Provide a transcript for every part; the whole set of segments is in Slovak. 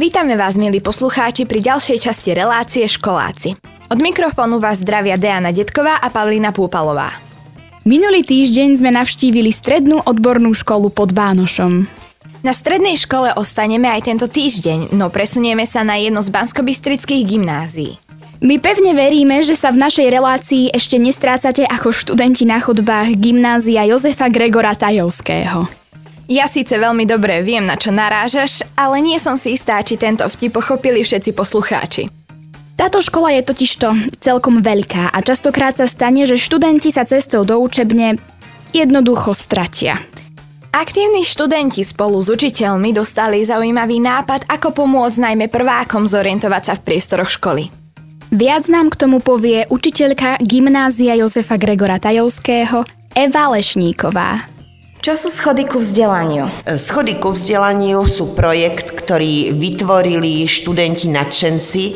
Vítame vás, milí poslucháči, pri ďalšej časti relácie Školáci. Od mikrofónu vás zdravia Diana Detková a Pavlína Púpalová. Minulý týždeň sme navštívili strednú odbornú školu pod Vánošom. Na strednej škole ostaneme aj tento týždeň, no presunieme sa na jedno z banskobistrických gymnázií. My pevne veríme, že sa v našej relácii ešte nestrácate ako študenti na chodbách gymnázia Jozefa Gregora Tajovského. Ja síce veľmi dobre viem, na čo narážaš, ale nie som si istá, či tento vtip pochopili všetci poslucháči. Táto škola je totižto celkom veľká a častokrát sa stane, že študenti sa cestou do učebne jednoducho stratia. Aktívni študenti spolu s učiteľmi dostali zaujímavý nápad, ako pomôcť najmä prvákom zorientovať sa v priestoroch školy. Viac nám k tomu povie učiteľka gymnázia Jozefa Gregora Tajovského Eva Lešníková. Čo sú schody ku vzdelaniu? Schody ku vzdelaniu sú projekt, ktorý vytvorili študenti nadšenci, e,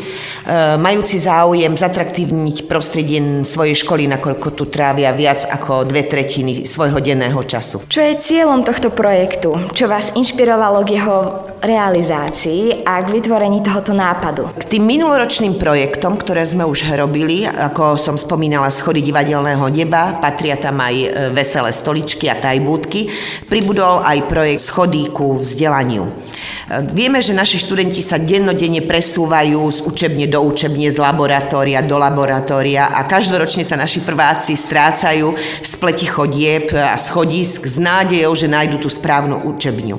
majúci záujem zatraktívniť prostredie svojej školy, nakoľko tu trávia viac ako dve tretiny svojho denného času. Čo je cieľom tohto projektu? Čo vás inšpirovalo k jeho realizácii a k vytvorení tohoto nápadu? K tým minuloročným projektom, ktoré sme už robili, ako som spomínala, schody divadelného neba, patria tam aj e, veselé stoličky a tajbúdky, roky pribudol aj projekt Schody ku vzdelaniu. Vieme, že naši študenti sa dennodenne presúvajú z učebne do učebne, z laboratória do laboratória a každoročne sa naši prváci strácajú v spleti chodieb a schodisk s nádejou, že nájdu tú správnu učebňu.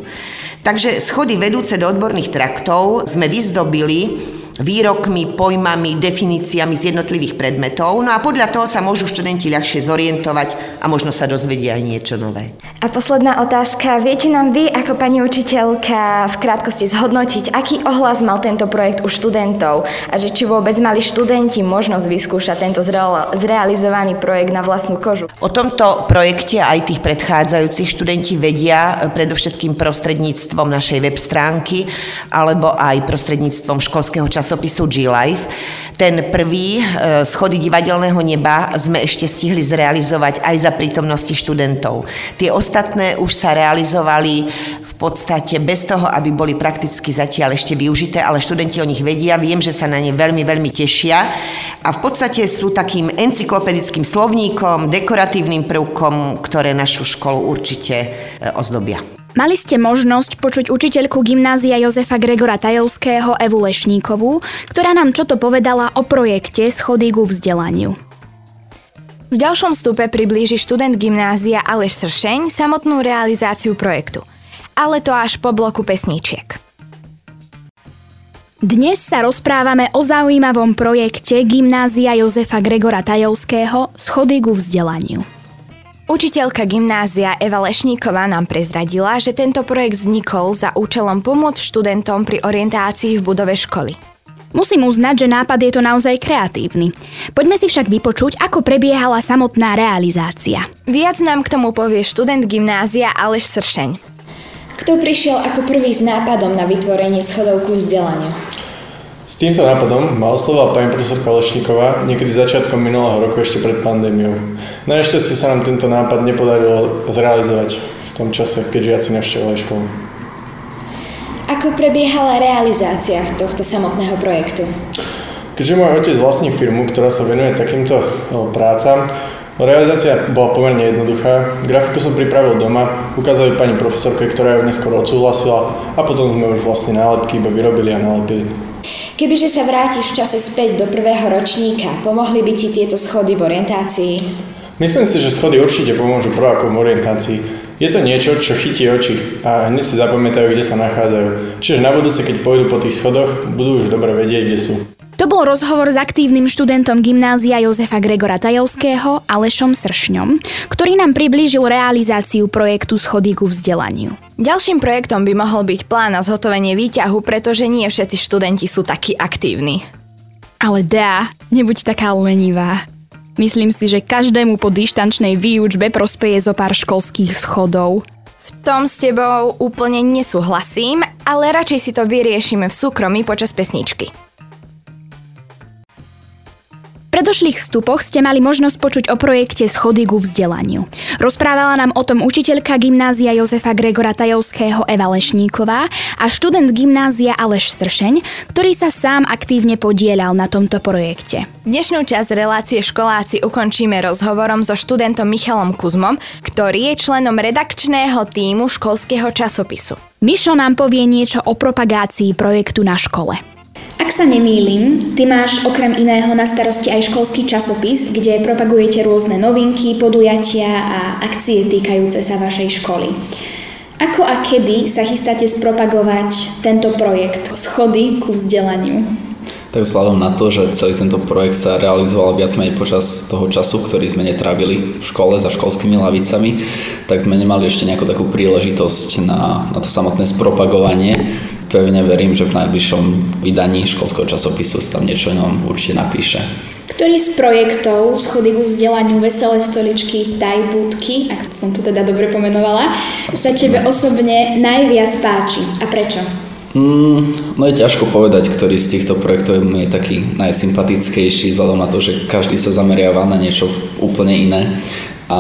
Takže schody vedúce do odborných traktov sme vyzdobili výrokmi, pojmami, definíciami z jednotlivých predmetov. No a podľa toho sa môžu študenti ľahšie zorientovať a možno sa dozvedia aj niečo nové. A posledná otázka. Viete nám vy, ako pani učiteľka, v krátkosti zhodnotiť, aký ohlas mal tento projekt u študentov a že či vôbec mali študenti možnosť vyskúšať tento zrealizovaný projekt na vlastnú kožu? O tomto projekte aj tých predchádzajúcich študenti vedia predovšetkým prostredníctvom našej web stránky alebo aj prostredníctvom školského času časopisu G-Life. Ten prvý, e, schody divadelného neba, sme ešte stihli zrealizovať aj za prítomnosti študentov. Tie ostatné už sa realizovali v podstate bez toho, aby boli prakticky zatiaľ ešte využité, ale študenti o nich vedia, viem, že sa na ne veľmi, veľmi tešia a v podstate sú takým encyklopedickým slovníkom, dekoratívnym prvkom, ktoré našu školu určite e, ozdobia. Mali ste možnosť počuť učiteľku gymnázia Jozefa Gregora Tajovského Evu Lešníkovú, ktorá nám čo to povedala o projekte Schody ku vzdelaniu. V ďalšom stupe priblíži študent gymnázia Aleš Sršeň samotnú realizáciu projektu. Ale to až po bloku pesničiek. Dnes sa rozprávame o zaujímavom projekte Gymnázia Jozefa Gregora Tajovského Schody ku vzdelaniu. Učiteľka gymnázia Eva Lešníková nám prezradila, že tento projekt vznikol za účelom pomôcť študentom pri orientácii v budove školy. Musím uznať, že nápad je to naozaj kreatívny. Poďme si však vypočuť, ako prebiehala samotná realizácia. Viac nám k tomu povie študent gymnázia Aleš Sršeň. Kto prišiel ako prvý s nápadom na vytvorenie schodov ku vzdelaniu? S týmto nápadom ma oslovila pani profesorka Lešníková niekedy začiatkom minulého roku ešte pred pandémiou. Našťastie sa nám tento nápad nepodarilo zrealizovať v tom čase, keď žiaci navštevovali školu. Ako prebiehala realizácia tohto samotného projektu? Keďže môj otec vlastní firmu, ktorá sa venuje takýmto prácam, realizácia bola pomerne jednoduchá. Grafiku som pripravil doma, ukázali pani profesorke, ktorá ju neskôr odsúhlasila a potom sme už vlastne nálepky iba vyrobili a nalepili. Kebyže sa vrátiš v čase späť do prvého ročníka, pomohli by ti tieto schody v orientácii? Myslím si, že schody určite pomôžu prvákom v orientácii. Je to niečo, čo chytí oči a hneď si zapamätajú, kde sa nachádzajú. Čiže na budúce, keď pôjdu po tých schodoch, budú už dobre vedieť, kde sú. To bol rozhovor s aktívnym študentom gymnázia Jozefa Gregora Tajovského Alešom Sršňom, ktorý nám priblížil realizáciu projektu Schody ku vzdelaniu. Ďalším projektom by mohol byť plán na zhotovenie výťahu, pretože nie všetci študenti sú takí aktívni. Ale dá, nebuď taká lenivá. Myslím si, že každému po dištančnej výučbe prospeje zo pár školských schodov. V tom s tebou úplne nesúhlasím, ale radšej si to vyriešime v súkromí počas pesničky. Predošlých vstupoch ste mali možnosť počuť o projekte Schody ku vzdelaniu. Rozprávala nám o tom učiteľka gymnázia Jozefa Gregora Tajovského Eva Lešníková a študent gymnázia Aleš Sršeň, ktorý sa sám aktívne podielal na tomto projekte. Dnešnú časť relácie školáci ukončíme rozhovorom so študentom Michalom Kuzmom, ktorý je členom redakčného týmu školského časopisu. Mišo nám povie niečo o propagácii projektu na škole. Ak sa nemýlim, ty máš okrem iného na starosti aj školský časopis, kde propagujete rôzne novinky, podujatia a akcie týkajúce sa vašej školy. Ako a kedy sa chystáte spropagovať tento projekt Schody ku vzdelaniu? Tak vzhľadom na to, že celý tento projekt sa realizoval viac menej počas toho času, ktorý sme netrávili v škole za školskými lavicami, tak sme nemali ešte nejakú takú príležitosť na, na to samotné spropagovanie pevne verím, že v najbližšom vydaní školského časopisu sa tam niečo nám určite napíše. Ktorý z projektov schody ku vzdelaniu Veselé stoličky, tajbúdky, ak som to teda dobre pomenovala, sa tebe osobne najviac páči a prečo? Mm, no je ťažko povedať, ktorý z týchto projektov je taký najsympatickejší, vzhľadom na to, že každý sa zameriava na niečo úplne iné a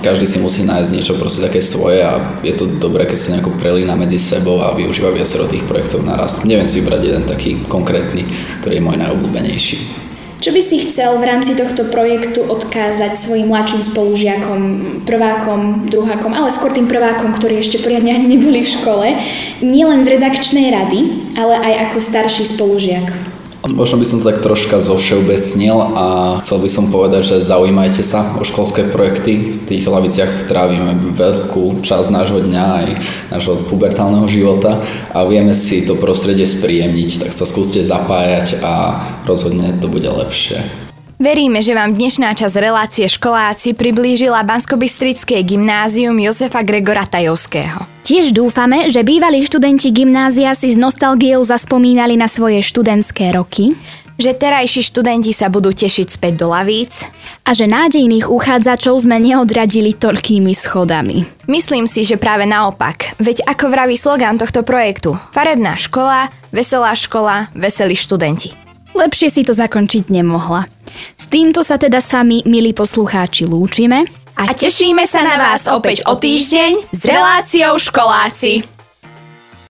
každý si musí nájsť niečo proste také svoje a je to dobré, keď sa nejako prelína medzi sebou a využíva viacero tých projektov naraz. Neviem si vybrať jeden taký konkrétny, ktorý je môj najobľúbenejší. Čo by si chcel v rámci tohto projektu odkázať svojim mladším spolužiakom, prvákom, druhákom, ale skôr tým prvákom, ktorí ešte poriadne ani neboli v škole, nielen z redakčnej rady, ale aj ako starší spolužiak? Možno by som tak troška zovšeobecnil a chcel by som povedať, že zaujímajte sa o školské projekty. V tých laviciach trávime veľkú časť nášho dňa aj nášho pubertálneho života a vieme si to prostredie spríjemniť, tak sa skúste zapájať a rozhodne to bude lepšie. Veríme, že vám dnešná časť relácie školáci priblížila Banskobystrické gymnázium Jozefa Gregora Tajovského. Tiež dúfame, že bývalí študenti gymnázia si s nostalgiou zaspomínali na svoje študentské roky, že terajší študenti sa budú tešiť späť do lavíc a že nádejných uchádzačov sme neodradili toľkými schodami. Myslím si, že práve naopak. Veď ako vraví slogan tohto projektu, farebná škola, veselá škola, veselí študenti. Lepšie si to zakončiť nemohla. S týmto sa teda s vami, milí poslucháči, lúčime a tešíme sa na vás opäť o týždeň s reláciou školáci.